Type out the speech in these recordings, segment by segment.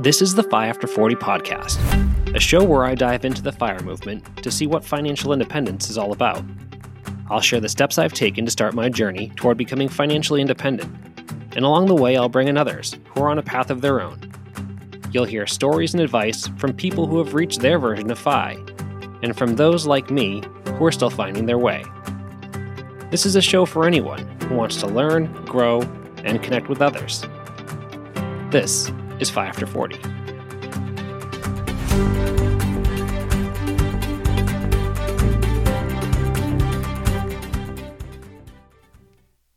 This is the FI After 40 podcast, a show where I dive into the FIRE movement to see what financial independence is all about. I'll share the steps I've taken to start my journey toward becoming financially independent, and along the way, I'll bring in others who are on a path of their own. You'll hear stories and advice from people who have reached their version of FI, and from those like me who are still finding their way. This is a show for anyone who wants to learn, grow, and connect with others. This is FI After 40.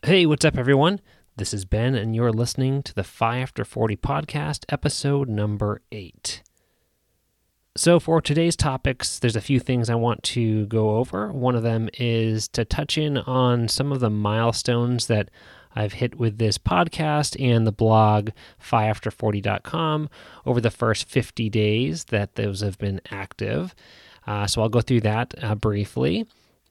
Hey, what's up, everyone? This is Ben, and you're listening to the FI After 40 podcast, episode number eight. So, for today's topics, there's a few things I want to go over. One of them is to touch in on some of the milestones that I've hit with this podcast and the blog fiafter40.com over the first 50 days that those have been active. Uh, so I'll go through that uh, briefly.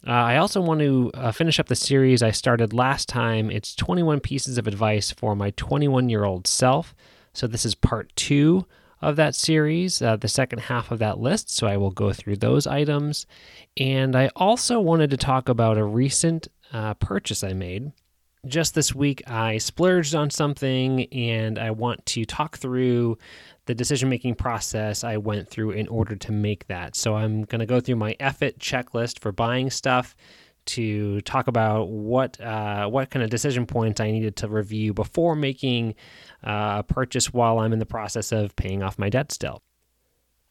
Uh, I also want to uh, finish up the series I started last time. It's 21 pieces of advice for my 21 year old self. So this is part two of that series, uh, the second half of that list. So I will go through those items. And I also wanted to talk about a recent uh, purchase I made just this week I splurged on something and I want to talk through the decision making process I went through in order to make that. So I'm going to go through my F It checklist for buying stuff to talk about what uh, what kind of decision points I needed to review before making uh, a purchase while I'm in the process of paying off my debt still.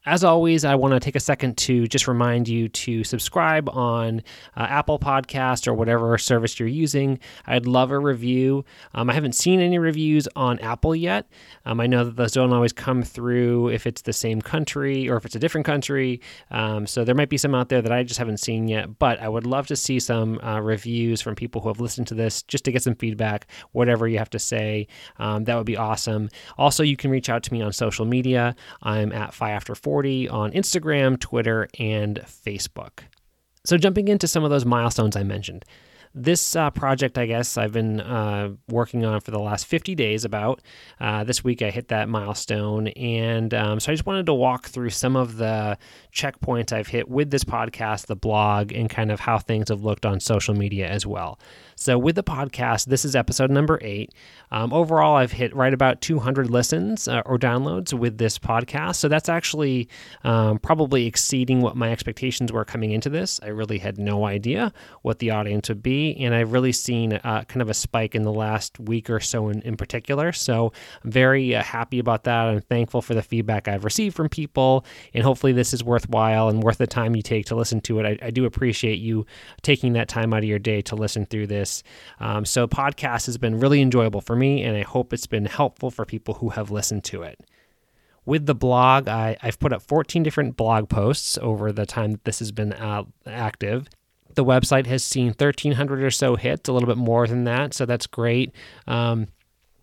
As always, I want to take a second to just remind you to subscribe on uh, Apple Podcast or whatever service you're using. I'd love a review. Um, I haven't seen any reviews on Apple yet. Um, I know that those don't always come through if it's the same country or if it's a different country. Um, so there might be some out there that I just haven't seen yet. But I would love to see some uh, reviews from people who have listened to this just to get some feedback, whatever you have to say. Um, that would be awesome. Also, you can reach out to me on social media. I'm at FI After 4 40 on Instagram, Twitter, and Facebook. So, jumping into some of those milestones I mentioned. This uh, project, I guess, I've been uh, working on for the last 50 days about. Uh, this week I hit that milestone. And um, so I just wanted to walk through some of the checkpoints I've hit with this podcast, the blog, and kind of how things have looked on social media as well. So, with the podcast, this is episode number eight. Um, overall, I've hit right about 200 listens uh, or downloads with this podcast. So, that's actually um, probably exceeding what my expectations were coming into this. I really had no idea what the audience would be. And I've really seen uh, kind of a spike in the last week or so in, in particular. So, I'm very uh, happy about that. I'm thankful for the feedback I've received from people. And hopefully, this is worthwhile and worth the time you take to listen to it. I, I do appreciate you taking that time out of your day to listen through this this. Um, so, podcast has been really enjoyable for me, and I hope it's been helpful for people who have listened to it. With the blog, I, have put up 14 different blog posts over the time that this has been uh, active. The website has seen 1,300 or so hits, a little bit more than that, so that's great. Um,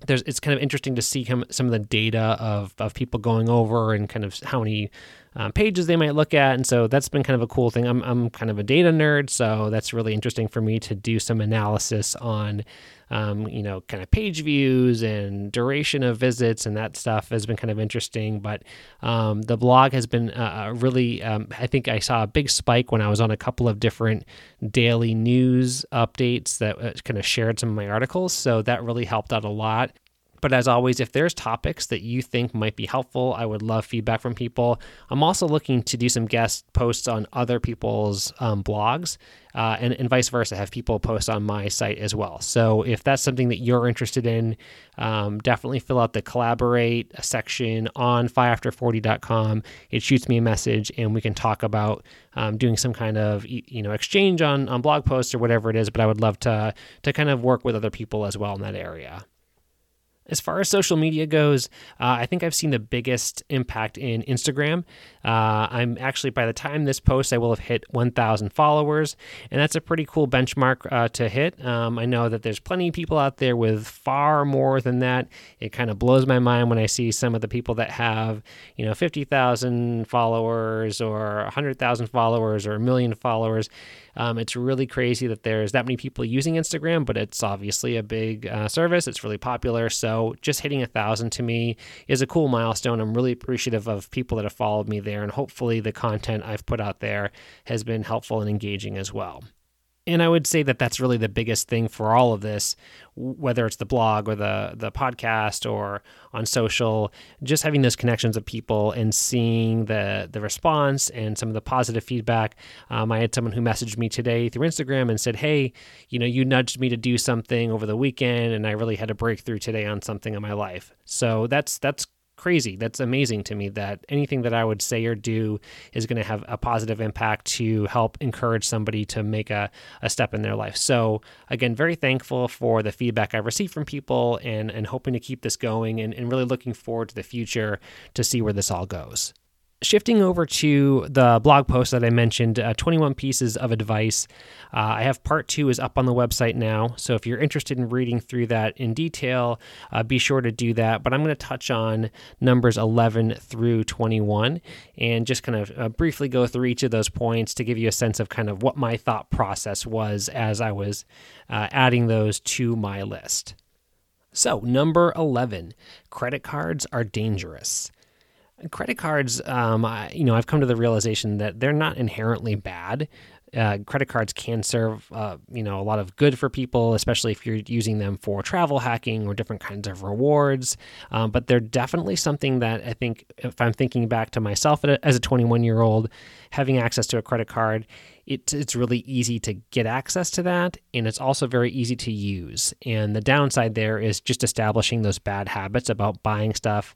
there's it's kind of interesting to see some of the data of, of people going over and kind of how many um, pages they might look at. And so that's been kind of a cool thing. I'm, I'm kind of a data nerd, so that's really interesting for me to do some analysis on, um, you know, kind of page views and duration of visits and that stuff has been kind of interesting. But um, the blog has been uh, uh really, um, I think I saw a big spike when I was on a couple of different daily news updates that uh, kind of shared some of my articles. So that really helped out a lot. But as always, if there's topics that you think might be helpful, I would love feedback from people. I'm also looking to do some guest posts on other people's um, blogs uh, and, and, vice versa, have people post on my site as well. So if that's something that you're interested in, um, definitely fill out the collaborate section on fiafter40.com. It shoots me a message and we can talk about um, doing some kind of you know exchange on, on blog posts or whatever it is. But I would love to, to kind of work with other people as well in that area. As far as social media goes, uh, I think I've seen the biggest impact in Instagram. Uh, I'm actually, by the time this post, I will have hit 1,000 followers, and that's a pretty cool benchmark uh, to hit. Um, I know that there's plenty of people out there with far more than that. It kind of blows my mind when I see some of the people that have, you know, 50,000 followers or 100,000 followers or a million followers. Um, it's really crazy that there's that many people using Instagram, but it's obviously a big uh, service. It's really popular. So just hitting a thousand to me is a cool milestone. I'm really appreciative of people that have followed me there, and hopefully the content I've put out there has been helpful and engaging as well and I would say that that's really the biggest thing for all of this, whether it's the blog or the the podcast or on social. Just having those connections of people and seeing the the response and some of the positive feedback. Um, I had someone who messaged me today through Instagram and said, "Hey, you know, you nudged me to do something over the weekend, and I really had a breakthrough today on something in my life." So that's that's crazy. That's amazing to me that anything that I would say or do is going to have a positive impact to help encourage somebody to make a, a step in their life. So, again, very thankful for the feedback I've received from people and, and hoping to keep this going and, and really looking forward to the future to see where this all goes shifting over to the blog post that I mentioned, uh, 21 pieces of advice. Uh, I have part two is up on the website now. So if you're interested in reading through that in detail, uh, be sure to do that. But I'm going to touch on numbers 11 through 21 and just kind of uh, briefly go through each of those points to give you a sense of kind of what my thought process was as I was uh, adding those to my list. So, number 11 credit cards are dangerous. Credit cards, um, I, you know, I've come to the realization that they're not inherently bad. Uh, credit cards can serve, uh, you know, a lot of good for people, especially if you're using them for travel hacking or different kinds of rewards. Um, but they're definitely something that I think, if I'm thinking back to myself as a 21 year old, having access to a credit card, it, it's really easy to get access to that, and it's also very easy to use. And the downside there is just establishing those bad habits about buying stuff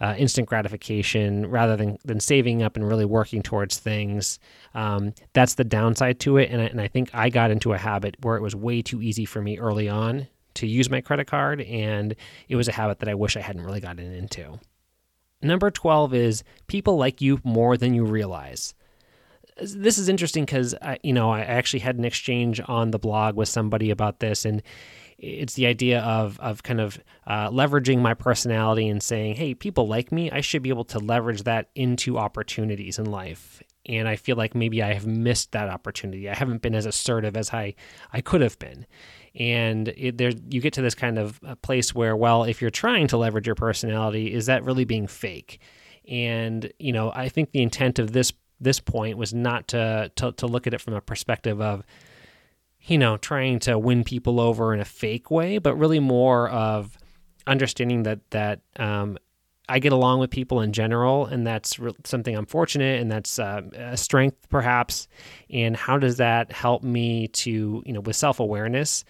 uh, instant gratification rather than, than saving up and really working towards things. Um, that's the downside to it. And I, and I think I got into a habit where it was way too easy for me early on to use my credit card. And it was a habit that I wish I hadn't really gotten into. Number 12 is people like you more than you realize this is interesting because you know I actually had an exchange on the blog with somebody about this, and it's the idea of of kind of uh, leveraging my personality and saying, "Hey, people like me. I should be able to leverage that into opportunities in life." And I feel like maybe I have missed that opportunity. I haven't been as assertive as I I could have been. And it, there, you get to this kind of uh, place where, well, if you're trying to leverage your personality, is that really being fake? And you know, I think the intent of this this point was not to to, to look at it from a perspective of you know, trying to win people over in a fake way, but really more of understanding that that um, I get along with people in general, and that's re- something I'm fortunate, and that's uh, a strength perhaps. And how does that help me to, you know, with self awareness,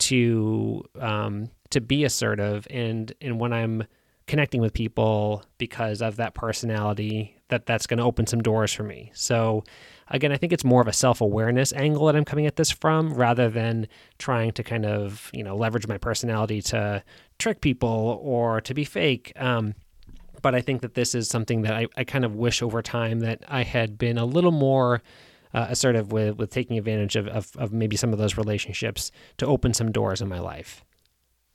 to um, to be assertive, and and when I'm connecting with people because of that personality, that that's going to open some doors for me. So again, I think it's more of a self awareness angle that I'm coming at this from rather than trying to kind of, you know, leverage my personality to trick people or to be fake. Um, but I think that this is something that I, I kind of wish over time that I had been a little more uh, assertive with, with taking advantage of, of, of maybe some of those relationships to open some doors in my life.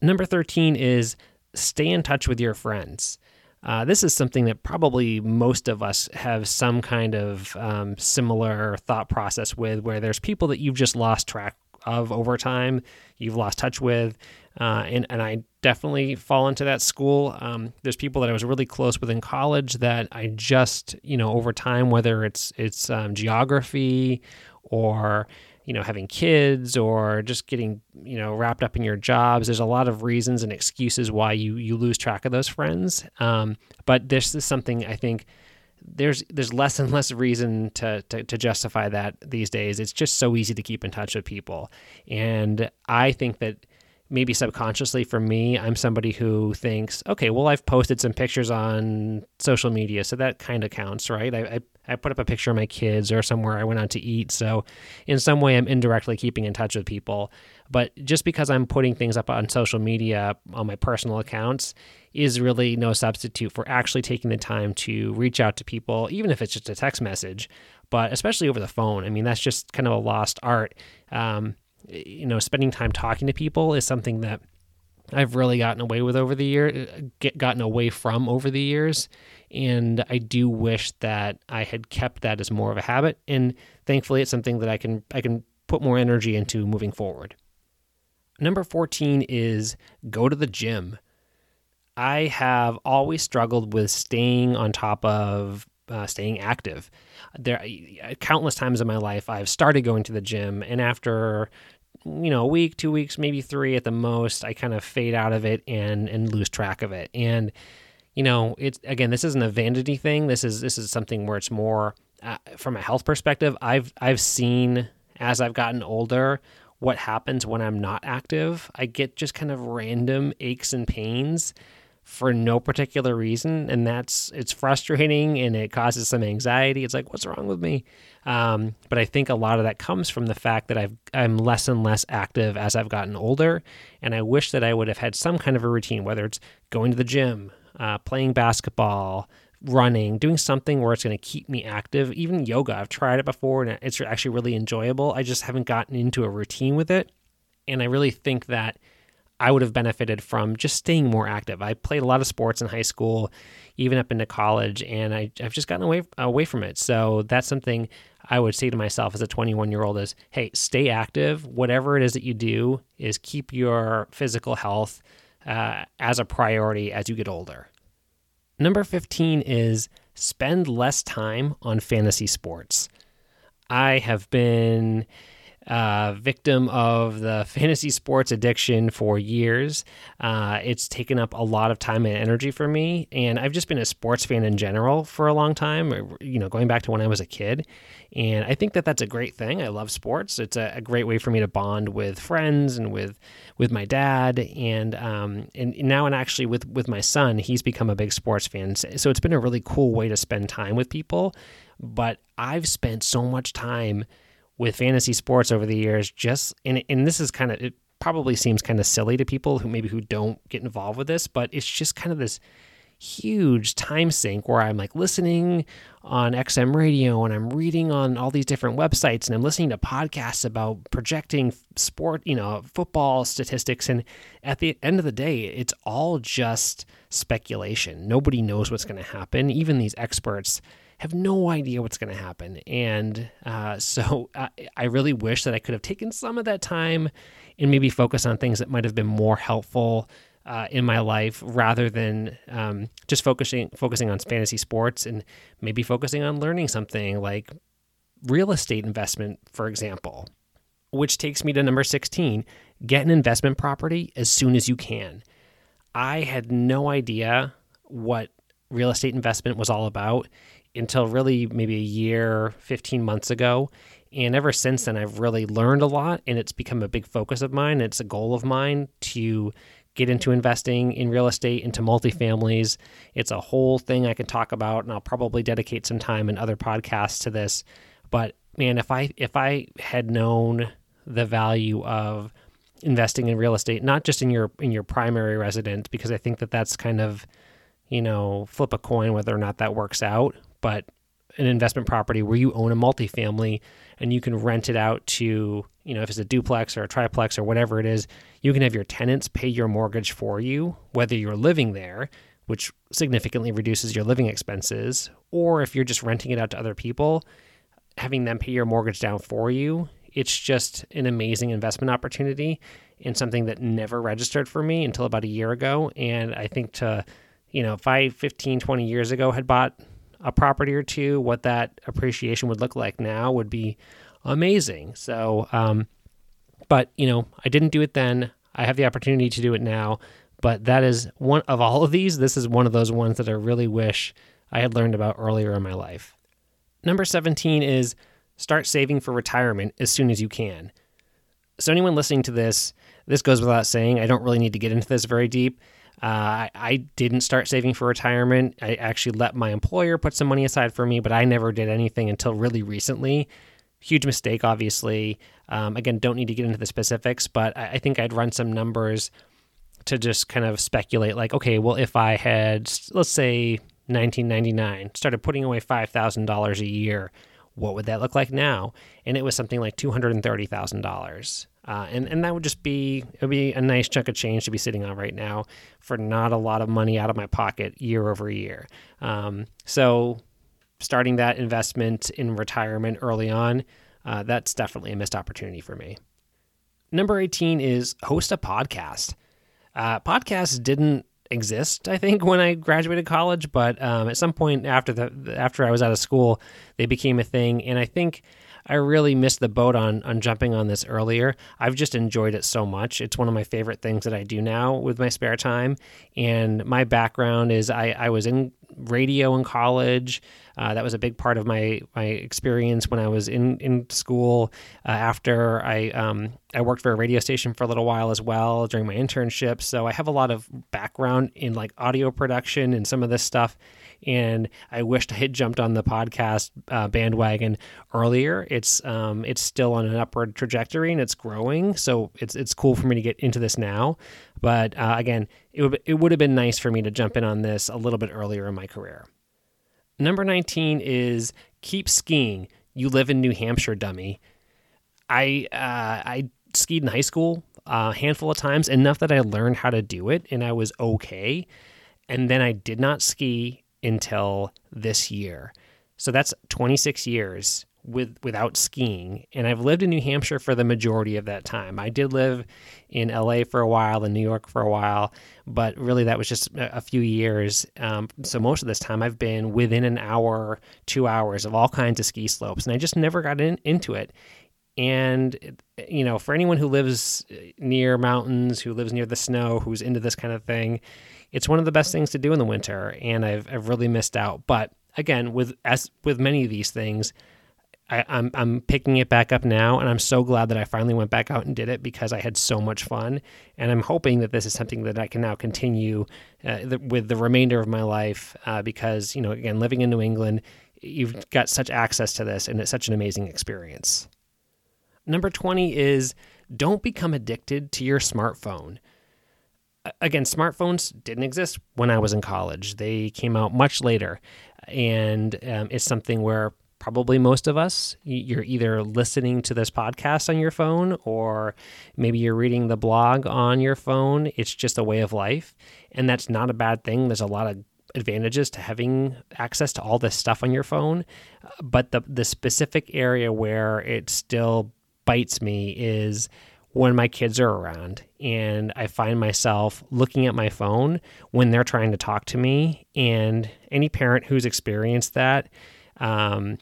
Number 13 is stay in touch with your friends. Uh, this is something that probably most of us have some kind of um, similar thought process with, where there's people that you've just lost track of over time, you've lost touch with, uh, and and I definitely fall into that school. Um, there's people that I was really close with in college that I just you know over time, whether it's it's um, geography or you know having kids or just getting you know wrapped up in your jobs. There's a lot of reasons and excuses why you you lose track of those friends. Um, but this is something i think there's there's less and less reason to, to, to justify that these days. It's just so easy to keep in touch with people. And i think that maybe subconsciously for me, I'm somebody who thinks, okay, well, I've posted some pictures on social media, so that kind of counts, right? I, I, I, put up a picture of my kids or somewhere I went out to eat. So, in some way, I'm indirectly keeping in touch with people. But just because I'm putting things up on social media on my personal accounts is really no substitute for actually taking the time to reach out to people, even if it's just a text message, but especially over the phone. I mean, that's just kind of a lost art. Um, you know, spending time talking to people is something that I've really gotten away with over the year, uh, get gotten away from over the years, and I do wish that I had kept that as more of a habit. And thankfully, it's something that I can I can put more energy into moving forward. Number 14 is go to the gym. I have always struggled with staying on top of uh, staying active. There, countless times in my life, I've started going to the gym, and after you know a week, two weeks, maybe three at the most, I kind of fade out of it and and lose track of it. And you know, it's again, this isn't a vanity thing. This is this is something where it's more uh, from a health perspective. I've I've seen as I've gotten older what happens when I'm not active. I get just kind of random aches and pains for no particular reason and that's it's frustrating and it causes some anxiety. It's like what's wrong with me? Um, but i think a lot of that comes from the fact that I've, i'm less and less active as i've gotten older and i wish that i would have had some kind of a routine whether it's going to the gym uh, playing basketball running doing something where it's going to keep me active. Even yoga i've tried it before and it's actually really enjoyable. I just haven't gotten into a routine with it and i really think that I would have benefited from just staying more active. I played a lot of sports in high school, even up into college, and I, have just gotten away away from it. So that's something I would say to myself as a 21 year old is, hey, stay active. Whatever it is that you do, is keep your physical health uh, as a priority as you get older. Number 15 is spend less time on fantasy sports. I have been uh, victim of the fantasy sports addiction for years. Uh, it's taken up a lot of time and energy for me, and I've just been a sports fan in general for a long time. You know, going back to when I was a kid, and I think that that's a great thing. I love sports. It's a, a great way for me to bond with friends and with with my dad, and um, and now and actually with with my son, he's become a big sports fan. So it's been a really cool way to spend time with people. But I've spent so much time with fantasy sports over the years just and and this is kind of it probably seems kind of silly to people who maybe who don't get involved with this but it's just kind of this huge time sink where I'm like listening on XM radio and I'm reading on all these different websites and I'm listening to podcasts about projecting sport, you know, football statistics. And at the end of the day, it's all just speculation. Nobody knows what's going to happen. Even these experts have no idea what's going to happen. And uh, so I, I really wish that I could have taken some of that time and maybe focus on things that might have been more helpful uh, in my life rather than um, just focusing focusing on fantasy sports and maybe focusing on learning something like real estate investment, for example. Which takes me to number 16 get an investment property as soon as you can. I had no idea what real estate investment was all about until really maybe a year, 15 months ago. And ever since then, I've really learned a lot, and it's become a big focus of mine. It's a goal of mine to get into investing in real estate, into multifamilies. It's a whole thing I can talk about, and I'll probably dedicate some time in other podcasts to this. But man, if I if I had known the value of investing in real estate, not just in your in your primary residence, because I think that that's kind of you know flip a coin whether or not that works out but an investment property where you own a multifamily and you can rent it out to, you know, if it's a duplex or a triplex or whatever it is, you can have your tenants pay your mortgage for you, whether you're living there, which significantly reduces your living expenses, or if you're just renting it out to other people, having them pay your mortgage down for you. It's just an amazing investment opportunity and something that never registered for me until about a year ago. And I think to, you know, I 15, 20 years ago had bought a property or two, what that appreciation would look like now would be amazing. So, um, but you know, I didn't do it then. I have the opportunity to do it now. But that is one of all of these. This is one of those ones that I really wish I had learned about earlier in my life. Number 17 is start saving for retirement as soon as you can. So, anyone listening to this, this goes without saying. I don't really need to get into this very deep. Uh, I, I didn't start saving for retirement. I actually let my employer put some money aside for me, but I never did anything until really recently. Huge mistake, obviously. Um, again, don't need to get into the specifics, but I, I think I'd run some numbers to just kind of speculate like, okay, well, if I had, let's say, 1999, started putting away $5,000 a year, what would that look like now? And it was something like $230,000. Uh, and, and that would just be it would be a nice chunk of change to be sitting on right now for not a lot of money out of my pocket year over year. Um, so starting that investment in retirement early on uh, that's definitely a missed opportunity for me. Number 18 is host a podcast. Uh, podcasts didn't exist, I think, when I graduated college, but um, at some point after the after I was out of school, they became a thing, and I think I really missed the boat on on jumping on this earlier. I've just enjoyed it so much. It's one of my favorite things that I do now with my spare time. And my background is I, I was in radio in college. Uh, that was a big part of my my experience when I was in in school. Uh, after I um, I worked for a radio station for a little while as well during my internship, so I have a lot of background in like audio production and some of this stuff and I wished I had jumped on the podcast uh, bandwagon earlier. It's um, it's still on an upward trajectory and it's growing, so it's it's cool for me to get into this now. But uh, again, it would it would have been nice for me to jump in on this a little bit earlier in my career. Number nineteen is keep skiing. You live in New Hampshire, dummy. I uh, I skied in high school a handful of times, enough that I learned how to do it, and I was okay. And then I did not ski until this year. So that's 26 years with without skiing and I've lived in New Hampshire for the majority of that time. I did live in LA for a while in New York for a while, but really that was just a few years. Um, so most of this time I've been within an hour, 2 hours of all kinds of ski slopes and I just never got in, into it. And you know, for anyone who lives near mountains, who lives near the snow, who's into this kind of thing, it's one of the best things to do in the winter, and I've I've really missed out. But again, with as with many of these things, I, am I'm, I'm picking it back up now, and I'm so glad that I finally went back out and did it because I had so much fun, and I'm hoping that this is something that I can now continue uh, the, with the remainder of my life uh, because you know again living in New England, you've got such access to this, and it's such an amazing experience. Number twenty is don't become addicted to your smartphone again, smartphones didn't exist when I was in college. They came out much later. And um, it's something where probably most of us, you're either listening to this podcast on your phone or maybe you're reading the blog on your phone. It's just a way of life. And that's not a bad thing. There's a lot of advantages to having access to all this stuff on your phone. But the, the specific area where it still bites me is when my kids are around and I find myself looking at my phone when they're trying to talk to me. And any parent who's experienced that, um,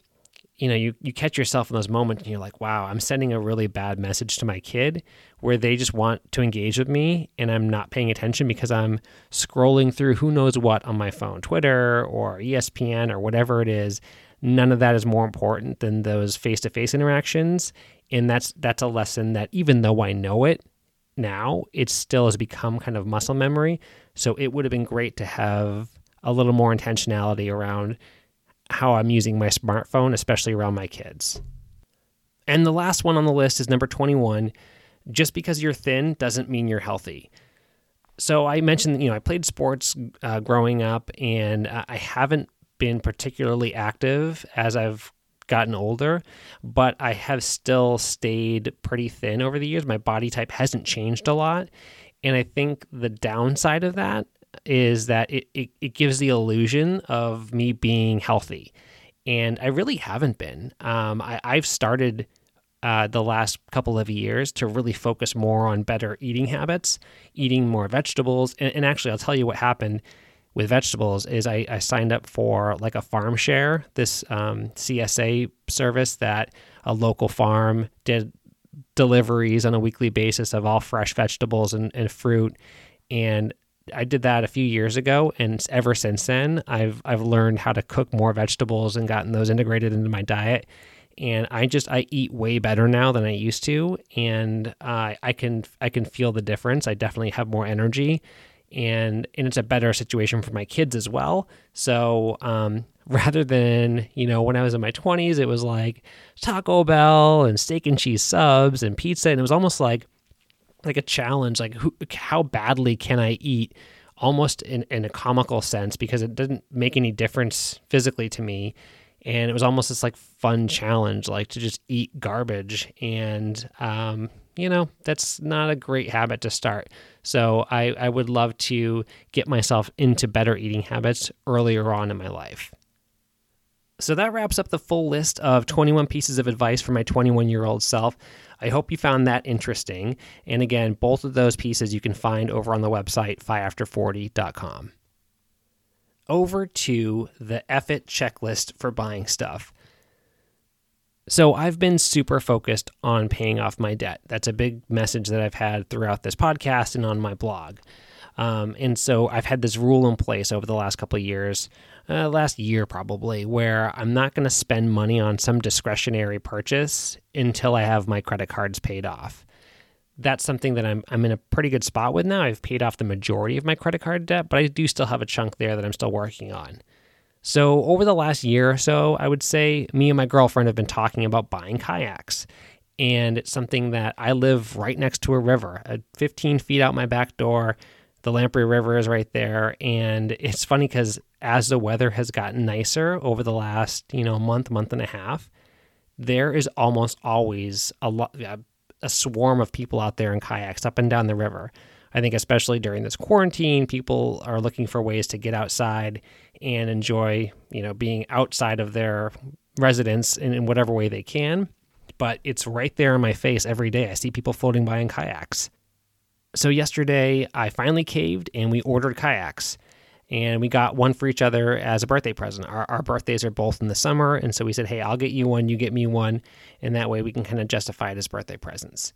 you know, you, you catch yourself in those moments and you're like, wow, I'm sending a really bad message to my kid where they just want to engage with me and I'm not paying attention because I'm scrolling through who knows what on my phone, Twitter or ESPN or whatever it is. None of that is more important than those face to face interactions and that's that's a lesson that even though I know it now, it still has become kind of muscle memory. So it would have been great to have a little more intentionality around how I'm using my smartphone, especially around my kids. And the last one on the list is number 21. Just because you're thin doesn't mean you're healthy. So I mentioned, you know, I played sports uh, growing up, and I haven't been particularly active as I've gotten older, but I have still stayed pretty thin over the years. My body type hasn't changed a lot. And I think the downside of that is that it, it, it gives the illusion of me being healthy. And I really haven't been. Um, I, I've started uh, the last couple of years to really focus more on better eating habits, eating more vegetables. And, and actually, I'll tell you what happened with vegetables is I, I signed up for like a farm share, this um, CSA service that a local farm did deliveries on a weekly basis of all fresh vegetables and, and fruit. And I did that a few years ago, and ever since then, I've I've learned how to cook more vegetables and gotten those integrated into my diet. And I just I eat way better now than I used to, and uh, I can I can feel the difference. I definitely have more energy, and and it's a better situation for my kids as well. So um, rather than you know when I was in my twenties, it was like Taco Bell and steak and cheese subs and pizza, and it was almost like like a challenge. Like who, how badly can I eat? Almost in, in a comical sense because it didn't make any difference physically to me and it was almost this like fun challenge like to just eat garbage and um, you know, that's not a great habit to start. So I, I would love to get myself into better eating habits earlier on in my life. So that wraps up the full list of 21 pieces of advice for my 21 year old self. I hope you found that interesting. And again, both of those pieces you can find over on the website, fiafter40.com. Over to the F It checklist for buying stuff. So I've been super focused on paying off my debt. That's a big message that I've had throughout this podcast and on my blog. Um, and so I've had this rule in place over the last couple of years, uh, last year probably, where I'm not going to spend money on some discretionary purchase until I have my credit cards paid off. That's something that I'm I'm in a pretty good spot with now. I've paid off the majority of my credit card debt, but I do still have a chunk there that I'm still working on. So, over the last year or so, I would say me and my girlfriend have been talking about buying kayaks. And it's something that I live right next to a river, 15 feet out my back door. The Lamprey River is right there. And it's funny because as the weather has gotten nicer over the last, you know, month, month and a half, there is almost always a lot, a swarm of people out there in kayaks up and down the river. I think especially during this quarantine, people are looking for ways to get outside and enjoy, you know, being outside of their residence in, in whatever way they can. But it's right there in my face every day. I see people floating by in kayaks. So yesterday, I finally caved and we ordered kayaks. And we got one for each other as a birthday present. Our, our birthdays are both in the summer. And so we said, hey, I'll get you one, you get me one. And that way we can kind of justify it as birthday presents.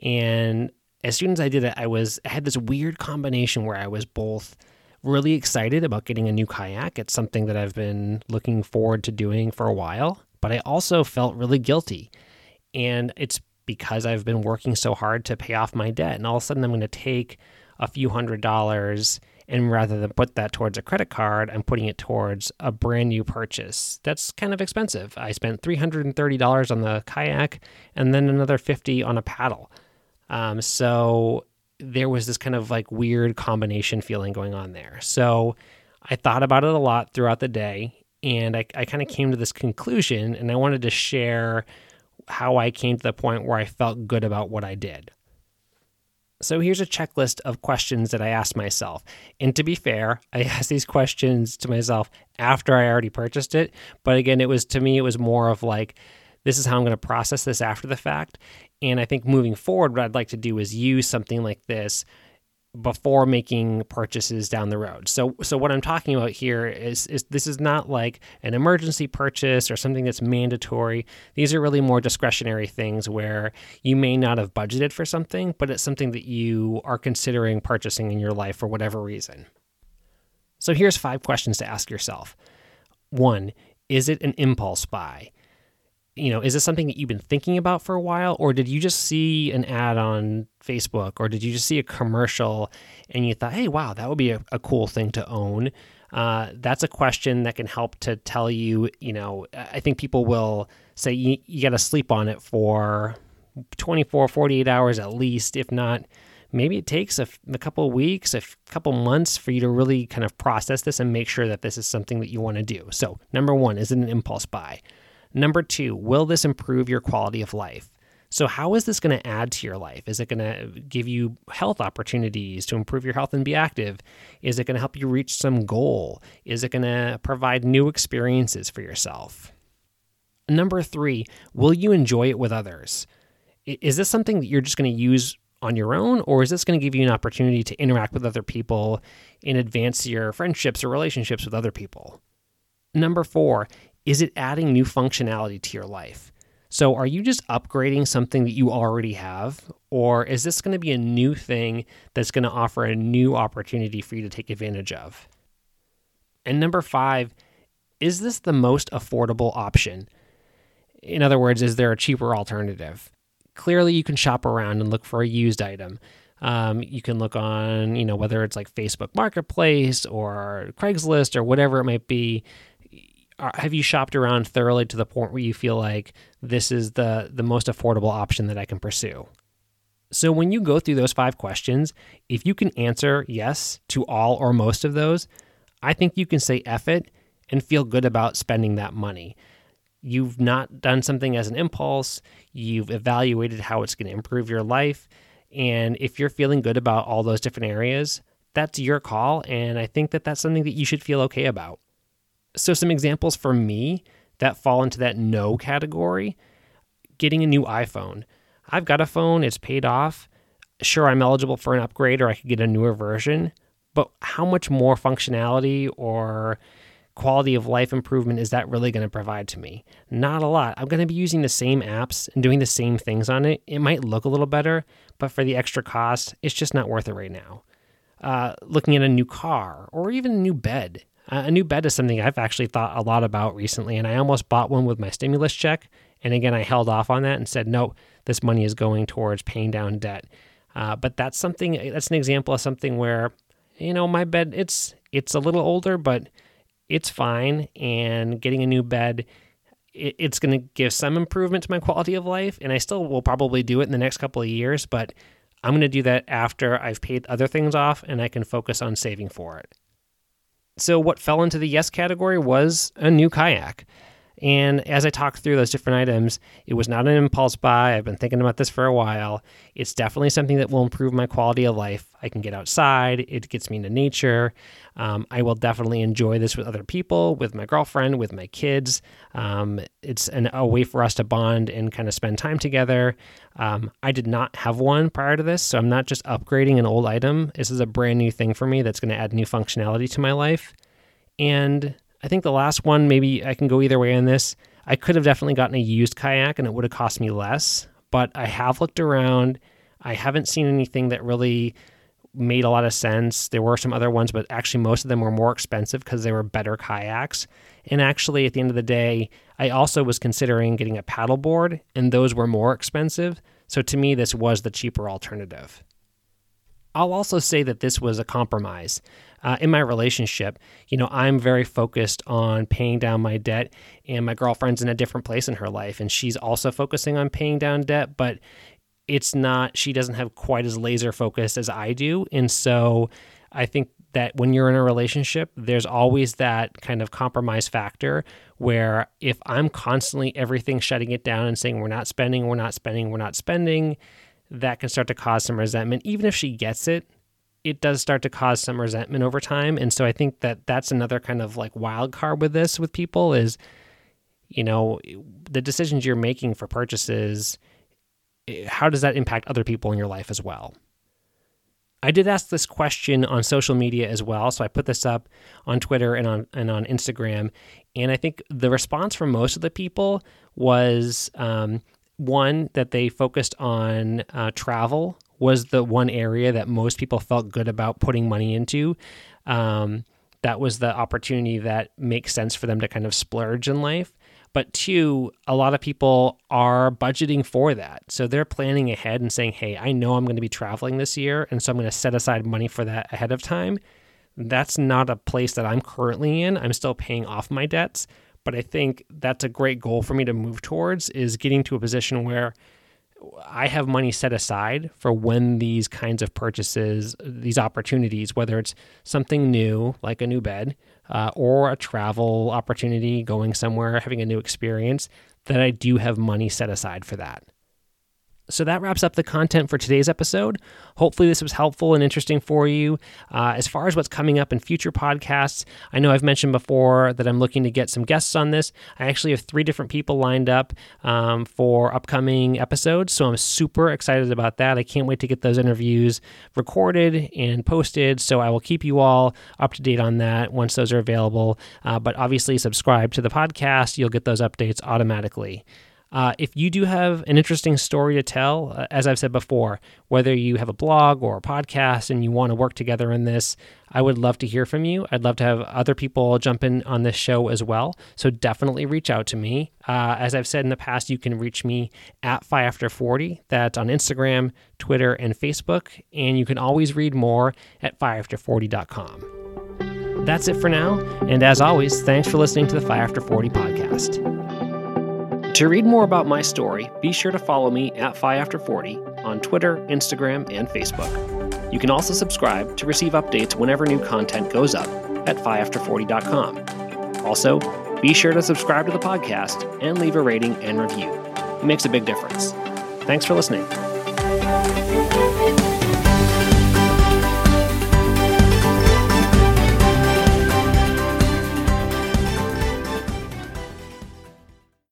And as soon as I did it, I was I had this weird combination where I was both really excited about getting a new kayak. It's something that I've been looking forward to doing for a while, but I also felt really guilty. And it's because I've been working so hard to pay off my debt. And all of a sudden, I'm going to take a few hundred dollars and rather than put that towards a credit card, I'm putting it towards a brand new purchase. That's kind of expensive. I spent $330 on the kayak and then another 50 on a paddle. Um, so there was this kind of like weird combination feeling going on there. So I thought about it a lot throughout the day and I, I kind of came to this conclusion and I wanted to share how I came to the point where I felt good about what I did. So here's a checklist of questions that I asked myself. And to be fair, I asked these questions to myself after I already purchased it. But again, it was to me, it was more of like, this is how I'm going to process this after the fact. And I think moving forward, what I'd like to do is use something like this before making purchases down the road. So so what I'm talking about here is is this is not like an emergency purchase or something that's mandatory. These are really more discretionary things where you may not have budgeted for something, but it's something that you are considering purchasing in your life for whatever reason. So here's five questions to ask yourself. 1, is it an impulse buy? You know, is this something that you've been thinking about for a while, or did you just see an ad on Facebook, or did you just see a commercial and you thought, hey, wow, that would be a, a cool thing to own? Uh, that's a question that can help to tell you, you know, I think people will say you, you got to sleep on it for 24, 48 hours at least, if not. Maybe it takes a, a couple weeks, a couple months for you to really kind of process this and make sure that this is something that you want to do. So, number one, is it an impulse buy? Number two, will this improve your quality of life? So, how is this going to add to your life? Is it going to give you health opportunities to improve your health and be active? Is it going to help you reach some goal? Is it going to provide new experiences for yourself? Number three, will you enjoy it with others? Is this something that you're just going to use on your own, or is this going to give you an opportunity to interact with other people and advance your friendships or relationships with other people? Number four, is it adding new functionality to your life? So, are you just upgrading something that you already have? Or is this going to be a new thing that's going to offer a new opportunity for you to take advantage of? And number five, is this the most affordable option? In other words, is there a cheaper alternative? Clearly, you can shop around and look for a used item. Um, you can look on, you know, whether it's like Facebook Marketplace or Craigslist or whatever it might be have you shopped around thoroughly to the point where you feel like this is the the most affordable option that I can pursue? So when you go through those five questions, if you can answer yes to all or most of those, I think you can say F it and feel good about spending that money. You've not done something as an impulse, you've evaluated how it's going to improve your life. And if you're feeling good about all those different areas, that's your call. And I think that that's something that you should feel okay about. So, some examples for me that fall into that no category, getting a new iPhone. I've got a phone, it's paid off. Sure, I'm eligible for an upgrade or I could get a newer version, but how much more functionality or quality of life improvement is that really going to provide to me? Not a lot. I'm going to be using the same apps and doing the same things on it. It might look a little better, but for the extra cost, it's just not worth it right now. Uh, looking at a new car or even a new bed. A new bed is something I've actually thought a lot about recently, and I almost bought one with my stimulus check. And again, I held off on that and said, no, this money is going towards paying down debt. Uh, but that's something, that's an example of something where, you know, my bed, it's, it's a little older, but it's fine. And getting a new bed, it, it's going to give some improvement to my quality of life. And I still will probably do it in the next couple of years, but I'm going to do that after I've paid other things off and I can focus on saving for it. So, what fell into the yes category was a new kayak. And as I talked through those different items, it was not an impulse buy. I've been thinking about this for a while. It's definitely something that will improve my quality of life. I can get outside, it gets me into nature. Um, I will definitely enjoy this with other people, with my girlfriend, with my kids. Um, it's an, a way for us to bond and kind of spend time together. Um, I did not have one prior to this, so I'm not just upgrading an old item. This is a brand new thing for me that's going to add new functionality to my life. And I think the last one, maybe I can go either way on this. I could have definitely gotten a used kayak and it would have cost me less, but I have looked around. I haven't seen anything that really made a lot of sense. There were some other ones, but actually, most of them were more expensive because they were better kayaks. And actually, at the end of the day, I also was considering getting a paddleboard, and those were more expensive. So to me, this was the cheaper alternative. I'll also say that this was a compromise. Uh, in my relationship, you know, I'm very focused on paying down my debt, and my girlfriend's in a different place in her life, and she's also focusing on paying down debt, but it's not, she doesn't have quite as laser focused as I do. And so I think that when you're in a relationship, there's always that kind of compromise factor where if I'm constantly everything shutting it down and saying, we're not spending, we're not spending, we're not spending, that can start to cause some resentment. Even if she gets it, it does start to cause some resentment over time. And so I think that that's another kind of like wild card with this with people is, you know, the decisions you're making for purchases, eh, how does that impact other people in your life as well? I did ask this question on social media as well, so I put this up on Twitter and on and on Instagram, and I think the response from most of the people was um, one that they focused on uh, travel was the one area that most people felt good about putting money into. Um, that was the opportunity that makes sense for them to kind of splurge in life. But two, a lot of people are budgeting for that. So they're planning ahead and saying, hey, I know I'm going to be traveling this year. And so I'm going to set aside money for that ahead of time. That's not a place that I'm currently in. I'm still paying off my debts. But I think that's a great goal for me to move towards is getting to a position where I have money set aside for when these kinds of purchases, these opportunities, whether it's something new like a new bed uh, or a travel opportunity, going somewhere, having a new experience, that I do have money set aside for that. So that wraps up the content for today's episode. Hopefully, this was helpful and interesting for you. Uh, as far as what's coming up in future podcasts, I know I've mentioned before that I'm looking to get some guests on this. I actually have three different people lined up um, for upcoming episodes, so I'm super excited about that. I can't wait to get those interviews recorded and posted. So I will keep you all up to date on that once those are available. Uh, but obviously, subscribe to the podcast, you'll get those updates automatically. Uh, if you do have an interesting story to tell, uh, as I've said before, whether you have a blog or a podcast and you want to work together in this, I would love to hear from you. I'd love to have other people jump in on this show as well. So definitely reach out to me. Uh, as I've said in the past, you can reach me at Fi After 40. That's on Instagram, Twitter, and Facebook. And you can always read more at fiafter40.com. That's it for now. And as always, thanks for listening to the Fi After 40 podcast. To read more about my story, be sure to follow me at Fi After 40 on Twitter, Instagram, and Facebook. You can also subscribe to receive updates whenever new content goes up at fiafter40.com. Also, be sure to subscribe to the podcast and leave a rating and review. It makes a big difference. Thanks for listening.